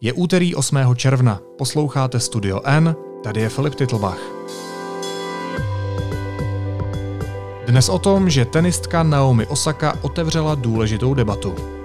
Je úterý 8. června, posloucháte Studio N, tady je Filip Titlbach. Dnes o tom, že tenistka Naomi Osaka otevřela důležitou debatu.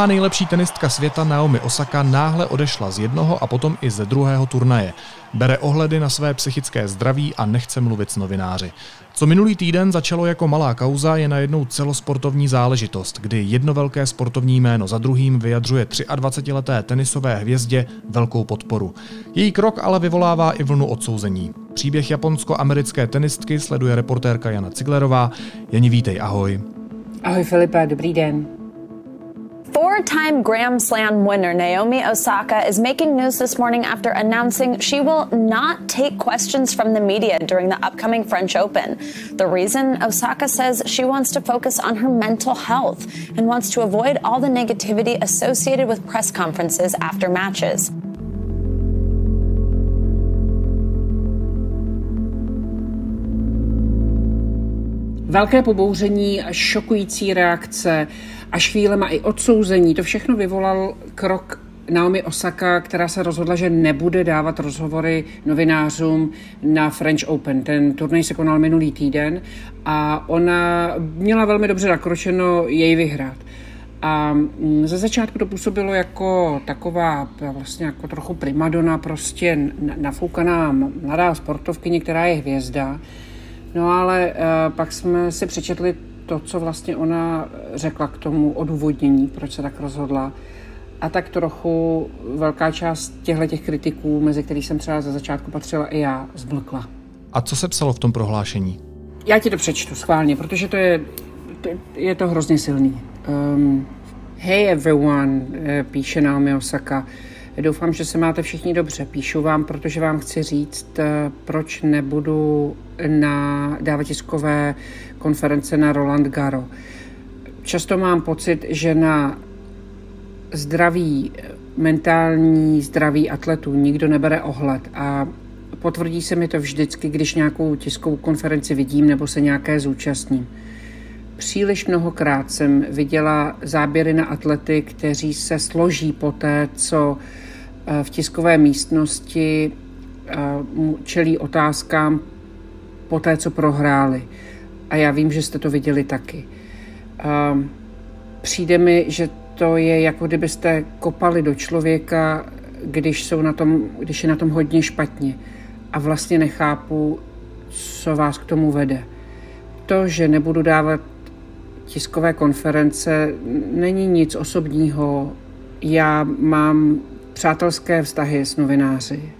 Druhá nejlepší tenistka světa Naomi Osaka náhle odešla z jednoho a potom i ze druhého turnaje. Bere ohledy na své psychické zdraví a nechce mluvit s novináři. Co minulý týden začalo jako malá kauza, je najednou celosportovní záležitost, kdy jedno velké sportovní jméno za druhým vyjadřuje 23-leté tenisové hvězdě velkou podporu. Její krok ale vyvolává i vlnu odsouzení. Příběh japonsko-americké tenistky sleduje reportérka Jana Ciglerová. Jani, vítej, ahoj. Ahoj Filipe, dobrý den. Four time Grand Slam winner Naomi Osaka is making news this morning after announcing she will not take questions from the media during the upcoming French Open. The reason Osaka says she wants to focus on her mental health and wants to avoid all the negativity associated with press conferences after matches. Velké pobouření, šokující reakce, až chvílema i odsouzení. To všechno vyvolal krok Naomi Osaka, která se rozhodla, že nebude dávat rozhovory novinářům na French Open. Ten turnaj se konal minulý týden a ona měla velmi dobře nakročeno jej vyhrát. A mm, ze začátku to působilo jako taková vlastně jako trochu primadona, prostě nafoukaná mladá sportovkyně, která je hvězda. No ale uh, pak jsme si přečetli to, co vlastně ona řekla k tomu odůvodnění, proč se tak rozhodla. A tak trochu velká část těchto těch kritiků, mezi kterých jsem třeba ze začátku patřila i já, zblkla. A co se psalo v tom prohlášení? Já ti to přečtu schválně, protože to je, to, je to hrozně silný. Um, hey everyone, eh, píše Naomi Osaka. Doufám, že se máte všichni dobře. Píšu vám, protože vám chci říct, eh, proč nebudu na dávat tiskové konference na Roland Garo. Často mám pocit, že na zdraví, mentální zdraví atletů nikdo nebere ohled a potvrdí se mi to vždycky, když nějakou tiskovou konferenci vidím nebo se nějaké zúčastním. Příliš mnohokrát jsem viděla záběry na atlety, kteří se složí po té, co v tiskové místnosti eh, čelí otázkám po té, co prohráli. A já vím, že jste to viděli taky. Přijde mi, že to je jako kdybyste kopali do člověka, když, jsou na tom, když je na tom hodně špatně. A vlastně nechápu, co vás k tomu vede. To, že nebudu dávat tiskové konference, není nic osobního. Já mám přátelské vztahy s novináři,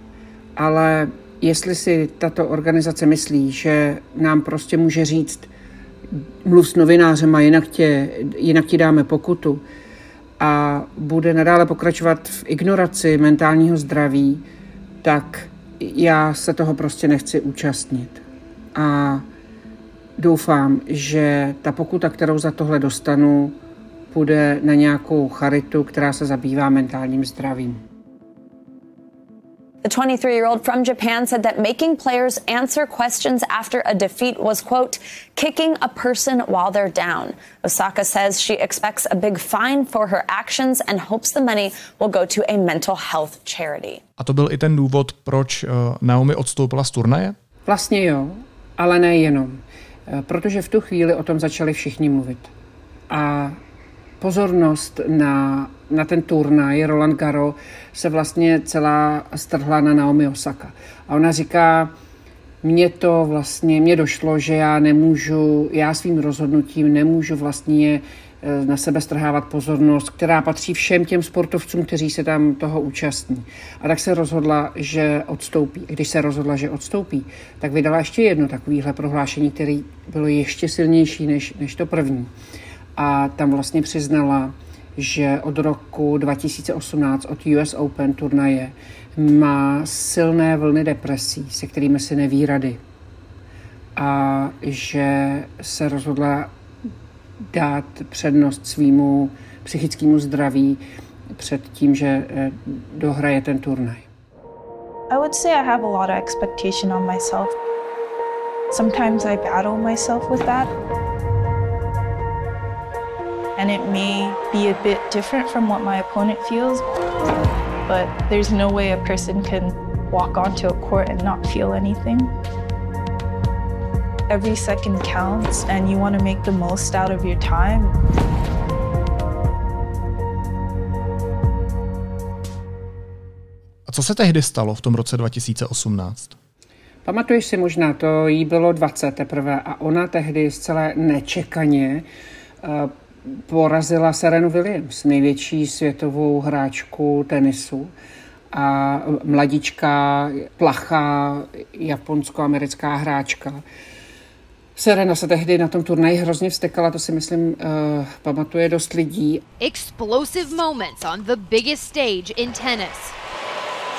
ale jestli si tato organizace myslí, že nám prostě může říct, mluv s novinářem a jinak, tě, jinak ti dáme pokutu a bude nadále pokračovat v ignoraci mentálního zdraví, tak já se toho prostě nechci účastnit. A doufám, že ta pokuta, kterou za tohle dostanu, půjde na nějakou charitu, která se zabývá mentálním zdravím. The 23 year old from Japan said that making players answer questions after a defeat was, quote, kicking a person while they're down. Osaka says she expects a big fine for her actions and hopes the money will go to a mental health charity. A to byl i ten důvod, proč uh, Naomi odstoupila z turnaje? Vlastně jo, ale nejenom. Eh, protože v tu chvíli o tom začali všichni mluvit. A pozornost na, na ten turnaj Roland Garo se vlastně celá strhla na Naomi Osaka. A ona říká, mně to vlastně, mně došlo, že já nemůžu, já svým rozhodnutím nemůžu vlastně eh, na sebe strhávat pozornost, která patří všem těm sportovcům, kteří se tam toho účastní. A tak se rozhodla, že odstoupí. Když se rozhodla, že odstoupí, tak vydala ještě jedno takovéhle prohlášení, které bylo ještě silnější než, než to první a tam vlastně přiznala, že od roku 2018 od US Open turnaje má silné vlny depresí, se kterými si neví rady. A že se rozhodla dát přednost svýmu psychickému zdraví před tím, že eh, dohraje ten turnaj. I would say I have a lot of expectation on myself. Sometimes I battle myself with that. And it may be a bit different from what my opponent feels, but there's no way a person can walk onto a court and not feel anything. Every second counts, and you want to make the most out of your time. A co se tehdy stalo v tom roce 2018? Pamatuješ si možná, to jí bylo 20 teprve a ona tehdy zcela nečekaně uh, porazila Serenu Williams, největší světovou hráčku tenisu a mladička, plachá japonsko-americká hráčka. Serena se tehdy na tom turnaji hrozně vstekala, to si myslím uh, pamatuje dost lidí. Explosive moments on the biggest stage in tennis.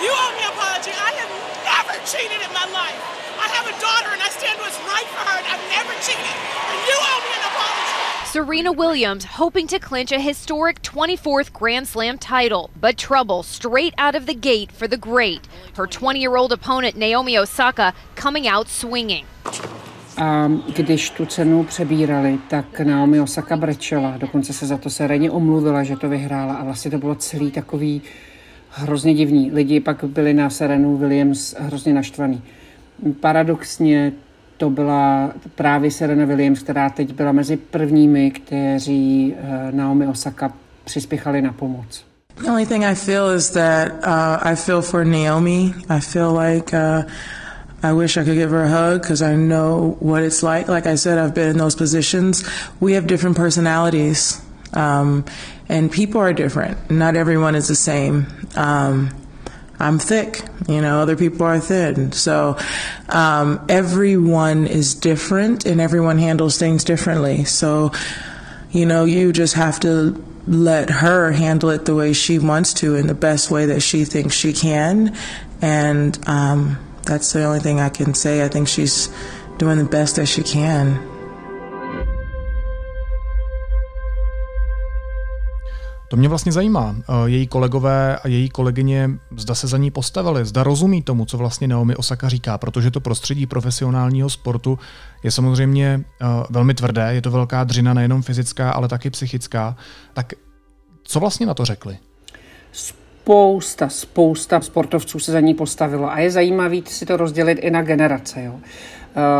You owe me apology. I have never cheated in my life. I have a daughter and I stand what's right for her and I've never cheated. And you owe me an apology. Serena Williams hoping to clinch a historic 24th Grand Slam title, but trouble straight out of the gate for the great. Her 20 year old opponent Naomi Osaka coming out swinging. A když tu cenu přebírali, tak Naomi Osaka brečela, dokonce se za to Sereně omluvila, že to vyhrála a vlastně to bylo celý takový hrozně divní. Lidi pak byli na Serenu Williams hrozně naštvaný. Paradoxně to byla právě Serena Williams, která teď byla mezi prvními, kteří eh, Naomi Osaka přispěchali na pomoc. The only thing I feel is that uh, I feel for Naomi. I feel like uh, I wish I could give her a hug because I know what it's like. Like I said, I've been in those positions. We have different personalities. Um, and people are different. Not everyone is the same. Um, I'm thick, you know, other people are thin. So um, everyone is different and everyone handles things differently. So, you know, you just have to let her handle it the way she wants to in the best way that she thinks she can. And um, that's the only thing I can say. I think she's doing the best that she can. To mě vlastně zajímá. Eh, její kolegové a její kolegyně, zda se za ní postavili, zda rozumí tomu, co vlastně Naomi Osaka říká, protože to prostředí profesionálního sportu je samozřejmě eh, velmi tvrdé, je to velká dřina nejenom fyzická, ale taky psychická. Tak co vlastně na to řekli? Spousta, spousta sportovců se za ní postavilo a je zajímavé si to rozdělit i na generace. Jo.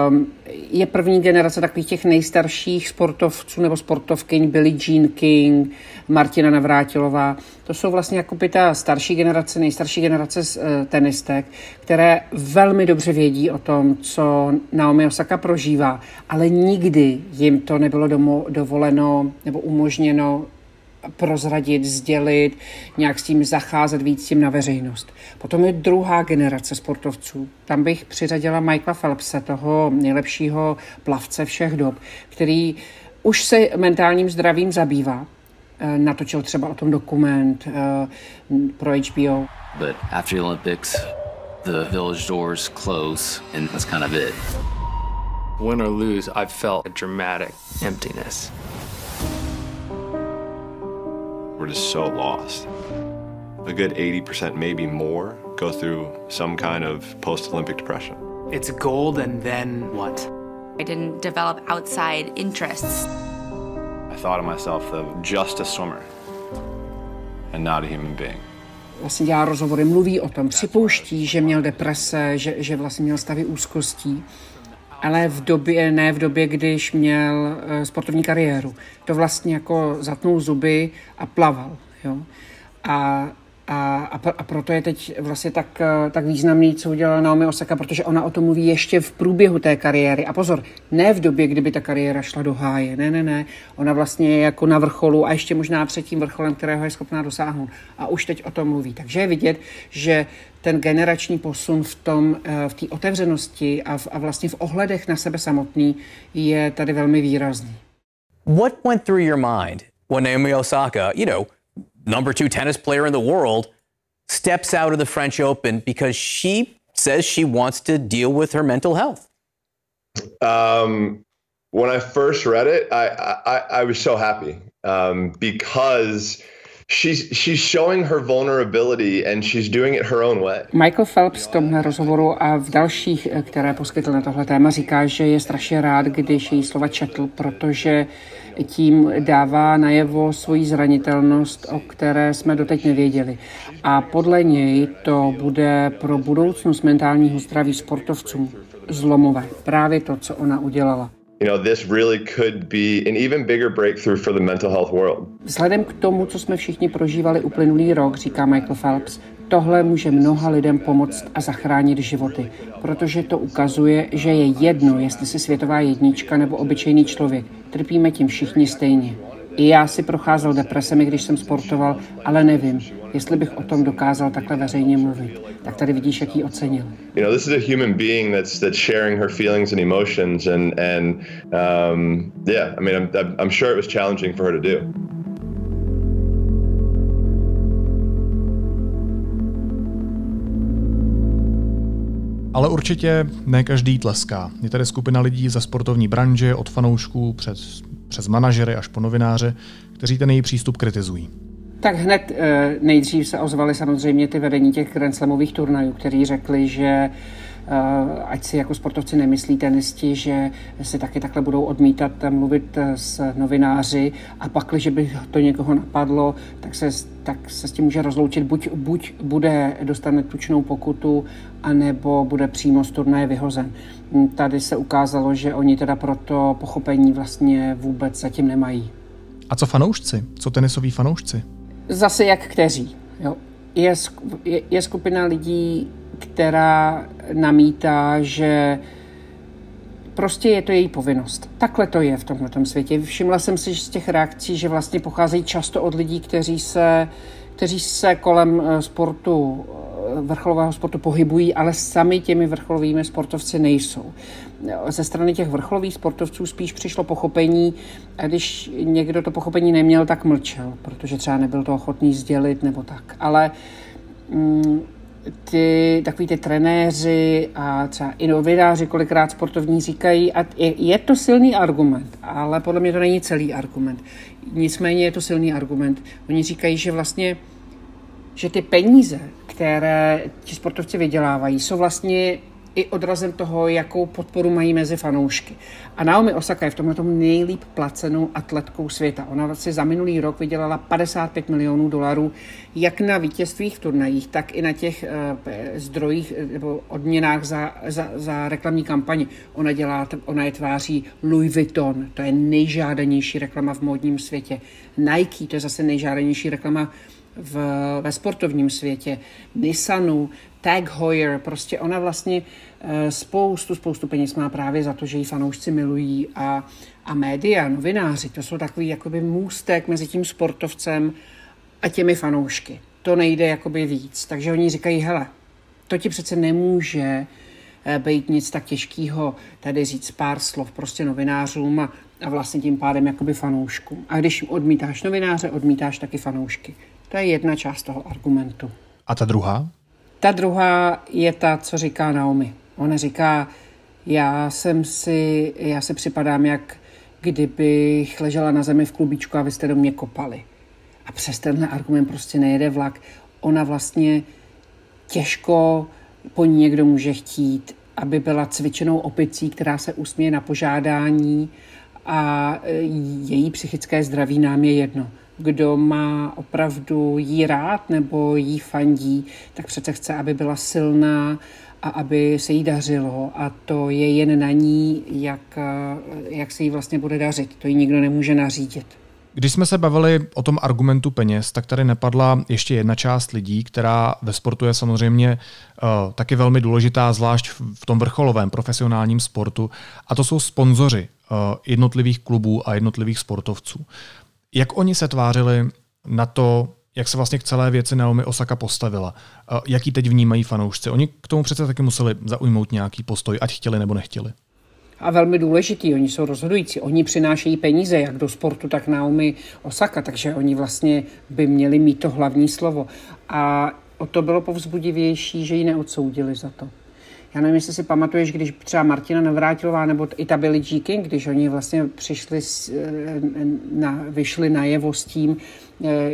Um, je první generace takových těch nejstarších sportovců nebo sportovkyň, Billie Jean King, Martina Navrátilová. To jsou vlastně jako by ta starší generace, nejstarší generace z uh, tenistek, které velmi dobře vědí o tom, co Naomi Osaka prožívá, ale nikdy jim to nebylo domo, dovoleno nebo umožněno prozradit, sdělit, nějak s tím zacházet víc tím na veřejnost. Potom je druhá generace sportovců. Tam bych přiřadila Michaela Phelpse, toho nejlepšího plavce všech dob, který už se mentálním zdravím zabývá. Eh, natočil třeba o tom dokument eh, pro HBO. But after the Olympics, the village doors close and that's kind of it. Win or lose, I felt a dramatic emptiness. We're just so lost. A good 80%, maybe more, go through some kind of post Olympic depression. It's gold, and then what? I didn't develop outside interests. I thought of myself as just a swimmer and not a human being. Vlastně dělá rozhovory, mluví o tom, připouští, že měl deprese, že, že vlastně měl stavy úzkostí ale v době, ne v době, když měl eh, sportovní kariéru. To vlastně jako zatnul zuby a plaval. Jo? A, a, a, a proto je teď vlastně tak, eh, tak významný, co udělala Naomi Osaka, protože ona o tom mluví ještě v průběhu té kariéry. A pozor, ne v době, kdyby ta kariéra šla do háje, ne, ne, ne. Ona vlastně je jako na vrcholu a ještě možná před tím vrcholem, kterého je schopná dosáhnout. A už teď o tom mluví. Takže je vidět, že ten generační posun v tom, eh, v té otevřenosti a, v, a vlastně v ohledech na sebe samotný je tady velmi výrazný. What went through your mind when Naomi Osaka, you know, number two tennis player in the world, steps out of the French Open because she says she wants to deal with her mental health? Um, when I first read it, I, I, I was so happy um, because she's she's showing her vulnerability and she's doing it her own way. Michael Phelps v tomhle rozhovoru a v dalších, které poskytl na tohle téma, říká, že je strašně rád, když její slova četl, protože tím dává najevo svoji zranitelnost, o které jsme doteď nevěděli. A podle něj to bude pro budoucnost mentálního zdraví sportovců zlomové. Právě to, co ona udělala you know, this really could be an even bigger breakthrough for the mental health world. Vzhledem k tomu, co jsme všichni prožívali uplynulý rok, říká Michael Phelps, tohle může mnoha lidem pomoct a zachránit životy, protože to ukazuje, že je jedno, jestli jsi světová jednička nebo obyčejný člověk. Trpíme tím všichni stejně. I já si procházel depresemi, když jsem sportoval, ale nevím, jestli bych o tom dokázal takhle veřejně mluvit. Tak tady vidíš, jak ji ocenil. You know, this is a human being that's that's sharing her feelings and emotions, and and um, yeah, I mean, I'm I'm sure it was challenging for her to do. Ale určitě ne každý tleská. Je tady skupina lidí ze sportovní branže, od fanoušků přes přes manažery až po novináře, kteří ten její přístup kritizují. Tak hned eh, nejdřív se ozvali samozřejmě ty vedení těch Grand Slamových turnajů, kteří řekli, že ať si jako sportovci nemyslí tenisti, že si taky takhle budou odmítat mluvit s novináři a pak, když by to někoho napadlo, tak se, tak se s tím může rozloučit. Buď, buď bude, dostane tučnou pokutu, anebo bude přímo z turnaje vyhozen. Tady se ukázalo, že oni teda pro to pochopení vlastně vůbec zatím nemají. A co fanoušci? Co tenisoví fanoušci? Zase jak kteří. Jo. Je, je, je skupina lidí, která namítá, že prostě je to její povinnost. Takhle to je v tomhle světě. Všimla jsem si z těch reakcí, že vlastně pocházejí často od lidí, kteří se, kteří se kolem eh, sportu, eh, vrcholového sportu pohybují, ale sami těmi vrcholovými sportovci nejsou. Ze strany těch vrcholových sportovců spíš přišlo pochopení, a když někdo to pochopení neměl, tak mlčel, protože třeba nebyl to ochotný sdělit nebo tak. Ale mm, ty, takový ty trenéři a třeba i novináři kolikrát sportovní říkají, a je, je to silný argument, ale podle mě to není celý argument. Nicméně je to silný argument. Oni říkají, že vlastně že ty peníze, které ti sportovci vydělávají, jsou vlastně i odrazem toho, jakou podporu mají mezi fanoušky. A Naomi Osaka je v tomhle nejlíp placenou atletkou světa. Ona vlastně za minulý rok vydělala 55 milionů dolarů, jak na vítězstvích v turnajích, tak i na těch uh, zdrojích eh, nebo odměnách za, za, za reklamní kampaně. Ona, dělá, ona je tváří Louis Vuitton, to je nejžádanější reklama v módním světě. Nike, to je zase nejžádanější reklama v, ve sportovním světě, Nissanu, Tag Heuer, prostě ona vlastně eh, spoustu, spoustu peněz má právě za to, že ji fanoušci milují a, a média, novináři, to jsou takový jakoby můstek mezi tím sportovcem a těmi fanoušky. To nejde jakoby víc. Takže oni říkají, hele, to ti přece nemůže eh, být nic tak těžkého tady říct pár slov prostě novinářům a, a vlastně tím pádem jakoby fanouškům. A když odmítáš novináře, odmítáš taky fanoušky. To je jedna část toho argumentu. A ta druhá? Ta druhá je ta, co říká Naomi. Ona říká, já jsem si, já se připadám, jak kdybych ležela na zemi v klubičku a vy jste do mě kopali. A přes tenhle argument prostě nejede vlak. Ona vlastně těžko po ní někdo může chtít, aby byla cvičenou opicí, která se usměje na požádání a její psychické zdraví nám je jedno kdo má opravdu jí rád nebo jí fandí, tak přece chce, aby byla silná a aby se jí dařilo. A to je jen na ní, jak, jak se jí vlastně bude dařit. To jí nikdo nemůže nařídit. Když jsme se bavili o tom argumentu peněz, tak tady nepadla ještě jedna část lidí, která ve sportu je samozřejmě uh, taky velmi důležitá, zvlášť v tom vrcholovém profesionálním sportu, a to jsou sponzoři uh, jednotlivých klubů a jednotlivých sportovců. Jak oni se tvářili na to, jak se vlastně k celé věci Naomi Osaka postavila? Jaký teď vnímají fanoušci? Oni k tomu přece taky museli zaujmout nějaký postoj, ať chtěli nebo nechtěli. A velmi důležitý, oni jsou rozhodující. Oni přinášejí peníze jak do sportu, tak Naomi Osaka, takže oni vlastně by měli mít to hlavní slovo. A o to bylo povzbudivější, že ji neodsoudili za to. Já nevím, jestli si pamatuješ, když třeba Martina Navrátilová nebo i ta Billie Jean King, když oni vlastně přišli, eh, na, vyšli najevo s tím,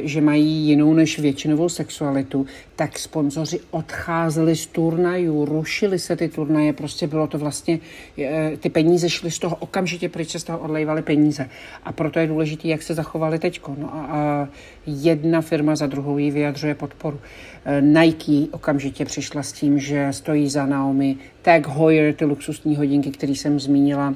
že mají jinou než většinovou sexualitu, tak sponzoři odcházeli z turnajů, rušili se ty turnaje, prostě bylo to vlastně, eh, ty peníze šly z toho okamžitě, pryč se z toho odlejvaly peníze. A proto je důležité, jak se zachovali teďko. No a, a jedna firma za druhou jí vyjadřuje podporu. Eh, Nike okamžitě přišla s tím, že stojí za Naomi, Tag Heuer, ty luxusní hodinky, které jsem zmínila,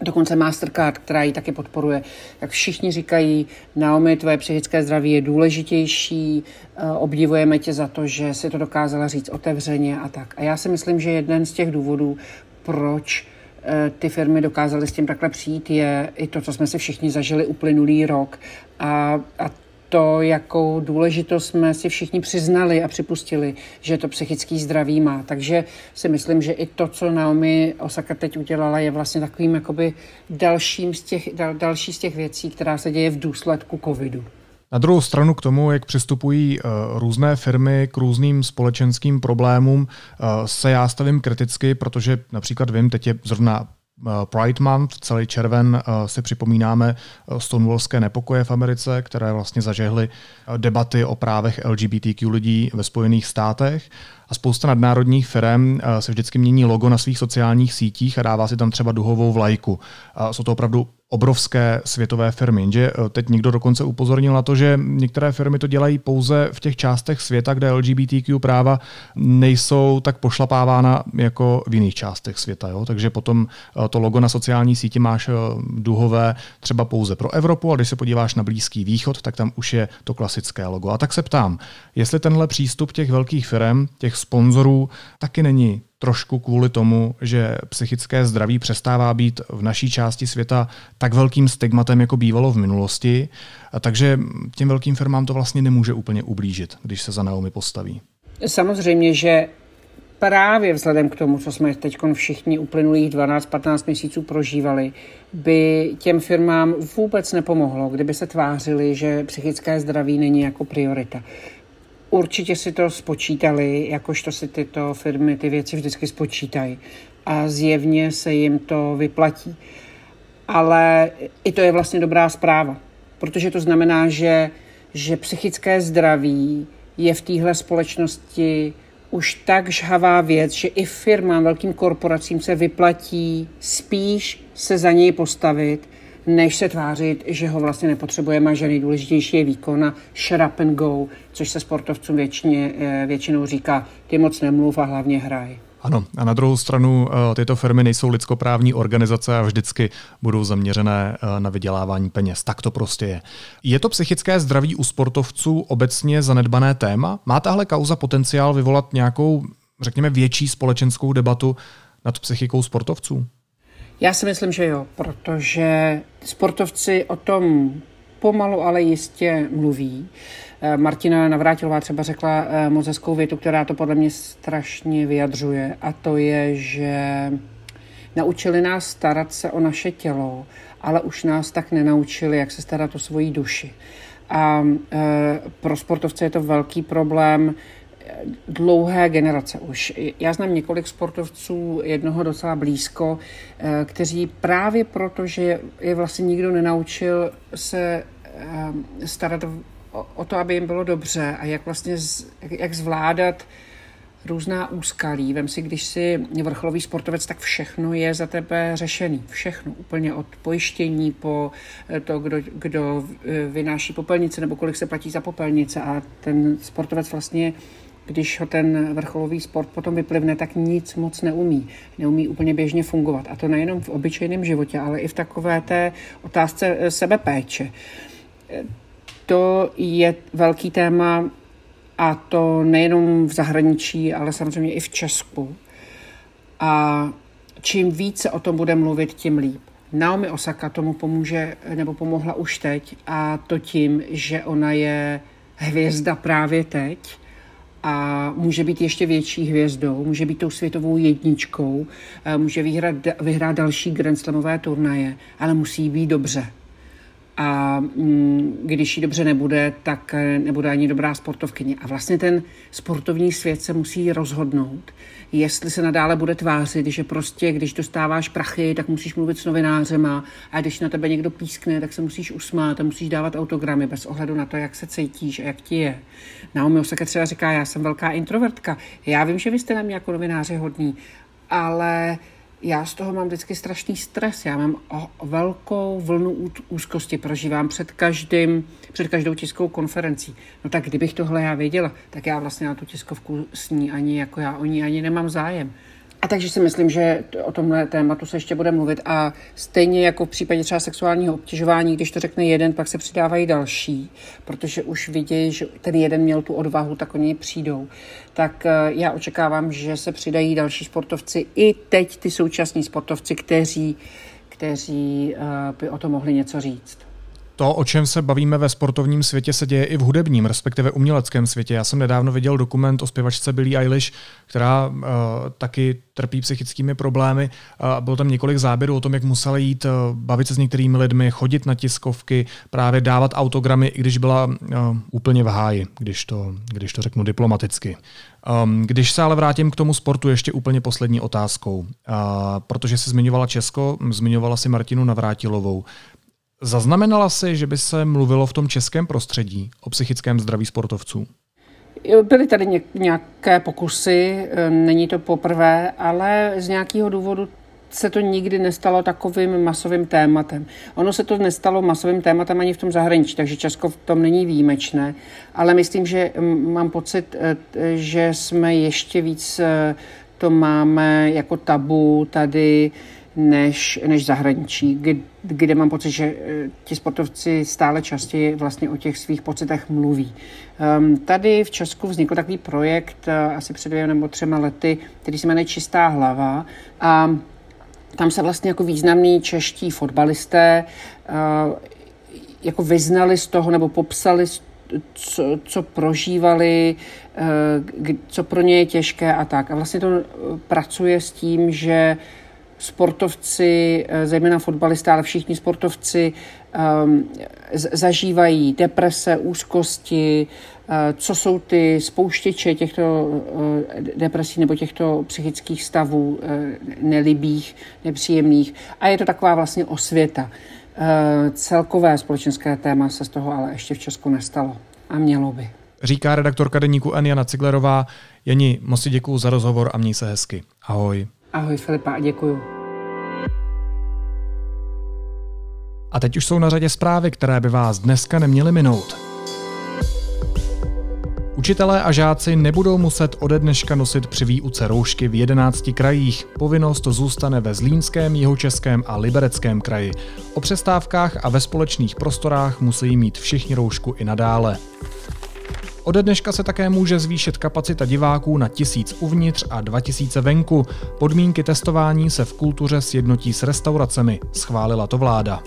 Dokonce Mastercard, která ji taky podporuje. Jak všichni říkají, Naomi, tvoje psychické zdraví je důležitější, eh, obdivujeme tě za to, že si to dokázala říct otevřeně a tak. A já si myslím, že jeden z těch důvodů, proč eh, ty firmy dokázaly s tím takhle přijít, je i to, co jsme si všichni zažili uplynulý rok. A, a to, jakou důležitost jsme si všichni přiznali a připustili, že to psychický zdraví má. Takže si myslím, že i to, co Naomi Osaka teď udělala, je vlastně takovým jakoby dalším z těch, dal, další z těch věcí, která se děje v důsledku covidu. Na druhou stranu k tomu, jak přistupují uh, různé firmy k různým společenským problémům, uh, se já stavím kriticky, protože například vím, teď je zrovna Eh, Pride Month, celý červen eh, si připomínáme eh, stonewallské nepokoje v Americe, které vlastně zažehly debaty o právech LGBTQ lidí ve Spojených státech a spousta nadnárodních firm se vždycky mění logo na svých sociálních sítích a dává si tam třeba duhovou vlajku. Jsou to opravdu obrovské světové firmy. Jenže eh, teď někdo dokonce upozornil na to, že některé firmy to dělají pouze v těch částech světa, kde LGBTQ práva nejsou tak pošlapávána jako v jiných částech světa. Jo? Takže potom eh, to logo na sociální síti máš eh, duhové třeba pouze pro Evropu, a když se podíváš na Blízký východ, tak tam už je to klasické logo. A tak se ptám, jestli tenhle přístup těch velkých firm, těch sponzorů, taky není trošku kvůli tomu, že psychické zdraví přestává být v naší části světa tak velkým stigmatem, jako bývalo v minulosti, takže těm velkým firmám to vlastně nemůže úplně ublížit, když se za Naomi postaví. Samozřejmě, že právě vzhledem k tomu, co jsme teď všichni uplynulých 12-15 měsíců prožívali, by těm firmám vůbec nepomohlo, kdyby se tvářili, že psychické zdraví není jako priorita. Určitě si to spočítali, jakožto si tyto firmy ty věci vždycky spočítají. A zjevně se jim to vyplatí. Ale i to je vlastně dobrá zpráva, protože to znamená, že, že psychické zdraví je v téhle společnosti už tak žhavá věc, že i firmám, velkým korporacím se vyplatí spíš se za něj postavit, než se tvářit, že ho vlastně nepotřebujeme a že nejdůležitější je výkon a shut up and go, což se sportovcům většině, eh, většinou říká, ty moc nemluv a hlavně hraj. Ano, a na druhou stranu eh, tyto firmy nejsou lidskoprávní organizace a vždycky budou zaměřené eh, na vydělávání peněz. Tak to prostě je. Je to psychické zdraví u sportovců obecně zanedbané téma? Má tahle kauza potenciál vyvolat nějakou, řekněme, větší společenskou debatu nad psychikou sportovců? Já si myslím, že jo, protože sportovci o tom pomalu, ale jistě mluví. Eh, Martina Navrátilová třeba řekla eh, moc hezkou větu, která to podle mě strašně vyjadřuje a to je, že naučili nás starat se o naše tělo, ale už nás tak nenaučili, jak se starat o svoji duši. A e, pro sportovce je to velký problém dlouhé generace už. Já znám několik sportovců, jednoho docela blízko, eh, kteří právě proto, že je vlastně nikdo nenaučil se eh, starat o to, aby jim bylo dobře a jak vlastně jak zvládat různá úskalí. Vem si, když si vrcholový sportovec, tak všechno je za tebe řešený. Všechno. Úplně od pojištění po eh, to, kdo, kdo vynáší popelnice nebo kolik se platí za popelnice. A ten sportovec vlastně když ho ten vrcholový sport potom vyplivne, tak nic moc neumí. Neumí úplně běžně fungovat. A to nejenom v obyčejném životě, ale i v takové té otázce eh, sebepéče. To je velký téma a to nejenom v zahraničí, ale samozřejmě i v Česku. A čím více o tom bude mluvit, tím líp. Naomi Osaka tomu pomůže, nebo pomohla už teď a to tím, že ona je hvězda právě teď a může být ještě větší hvězdou, může být tou světovou jedničkou, může vyhrát, vyhrát další Grand Slamové turnaje, ale musí být dobře. A mm, když jí dobře nebude, tak eh, nebude ani dobrá sportovkyně. A vlastně ten sportovní svět se musí rozhodnout, jestli se nadále bude tvářit, že prostě, když dostáváš prachy, tak musíš mluvit s novinářema a když na tebe někdo pískne, tak se musíš usmát a musíš dávat autogramy bez ohledu na to, jak se cítíš a jak ti je. Naomi Osaka třeba říká, já jsem velká introvertka. Já vím, že vy jste na mě jako novináři hodní, ale já z toho mám vždycky strašný stres. Já mám velkou vlnu úzkosti, prožívám před, každým, před každou tiskovou konferencí. No tak kdybych tohle já věděla, tak já vlastně na tu tiskovku s ní ani, jako já o ní ani nemám zájem. A takže si myslím, že o tomhle tématu se ještě bude mluvit a stejně jako v případě třeba sexuálního obtěžování, když to řekne jeden, pak se přidávají další, protože už vidějí, že ten jeden měl tu odvahu, tak oni přijdou. Tak eh, já očekávám, že se přidají další sportovci, i teď ty současní sportovci, kteří, kteří eh, by o tom mohli něco říct. To, o čem se bavíme ve sportovním světě, se děje i v hudebním, respektive uměleckém světě. Já jsem nedávno viděl dokument o zpěvačce Billie Eilish, která uh, taky trpí psychickými problémy. Uh, bylo tam několik záběrů o tom, jak musela jít uh, bavit se s některými lidmi, chodit na tiskovky, právě dávat autogramy, i když byla uh, úplně v háji, když to, když to řeknu diplomaticky. Um, když se ale vrátím k tomu sportu, ještě úplně poslední otázkou. Uh, protože si zmiňovala Česko, zmiňovala si Martinu Navrátilovou. Zaznamenala si, že by se mluvilo v tom českém prostředí o psychickém zdraví sportovců? Byly tady nějaké pokusy, e, není to poprvé, ale z nějakého důvodu se to nikdy nestalo takovým masovým tématem. Ono se to nestalo masovým tématem ani v tom zahraničí, takže Česko v tom není výjimečné, ale myslím, že mám pocit, e, že jsme ještě víc e, to máme jako tabu tady než, než zahraničí, kde, kde mám pocit, že eh, ti sportovci stále častěji vlastně o těch svých pocitech mluví. Um, tady v Česku vznikl takový projekt uh, asi před dvěma nebo třema lety, který se jmenuje Čistá hlava a tam se vlastně jako významní čeští fotbalisté uh, jako vyznali z toho nebo popsali co, co prožívali, co pro ně je těžké a tak. A vlastně to pracuje s tím, že sportovci, eh, zejména fotbalisté, ale všichni sportovci um, zažívají deprese, úzkosti, uh, co jsou ty spouštěče těchto uh, depresí nebo těchto psychických stavů uh, nelibých, nepříjemných. A je to taková vlastně osvěta. Celkové společenské téma se z toho ale ještě v Česku nestalo a mělo by. Říká redaktorka deníku N. Ciglerová. Jeni, moc si děkuju za rozhovor a měj se hezky. Ahoj. Ahoj Filipa a děkuju. A teď už jsou na řadě zprávy, které by vás dneska neměly minout. Učitelé a žáci nebudou muset ode dneška nosit při výuce roušky v 11 krajích. Povinnost zůstane ve Zlínském, Jihočeském a Libereckém kraji. O přestávkách a ve společných prostorách musí mít všichni roušku i nadále. Ode dneška se také může zvýšit kapacita diváků na tisíc uvnitř a 2000 venku. Podmínky testování se v kultuře sjednotí s restauracemi, schválila to vláda.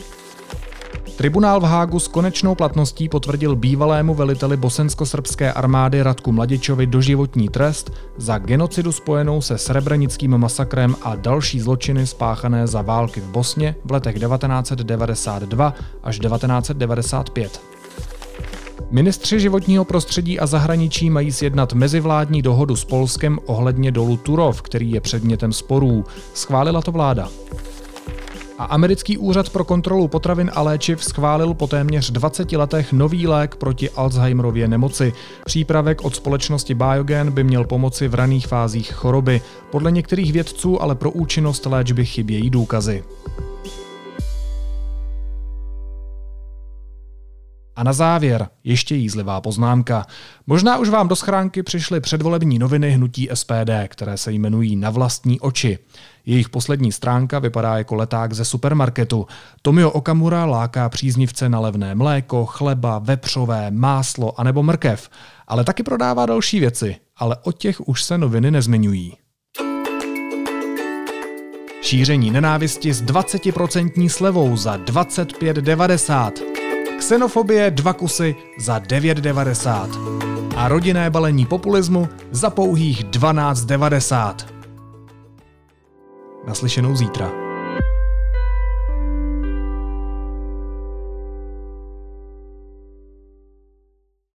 Tribunál v Hágu s konečnou platností potvrdil bývalému veliteli bosensko-srbské armády Radku Mladičovi doživotní trest za genocidu spojenou se srebrenickým masakrem a další zločiny spáchané za války v Bosně v letech 1992 až 1995. Ministři životního prostředí a zahraničí mají sjednat mezivládní dohodu s Polskem ohledně dolu Turov, který je předmětem sporů. Schválila to vláda. A americký úřad pro kontrolu potravin a léčiv schválil po téměř 20 letech nový lék proti Alzheimerově nemoci. Přípravek od společnosti Biogen by měl pomoci v raných fázích choroby. Podle některých vědců ale pro účinnost léčby chybějí důkazy. A na závěr ještě jízlivá poznámka. Možná už vám do schránky přišly předvolební noviny hnutí SPD, které se jmenují Na vlastní oči. Jejich poslední stránka vypadá jako leták ze supermarketu. Tomio Okamura láká příznivce na levné mléko, chleba, vepřové, máslo anebo mrkev. Ale taky prodává další věci, ale o těch už se noviny nezmiňují. Šíření nenávisti s 20% slevou za 25,90. Xenofobie dva kusy za 9,90. A rodinné balení populismu za pouhých 12,90. Naslyšenou zítra.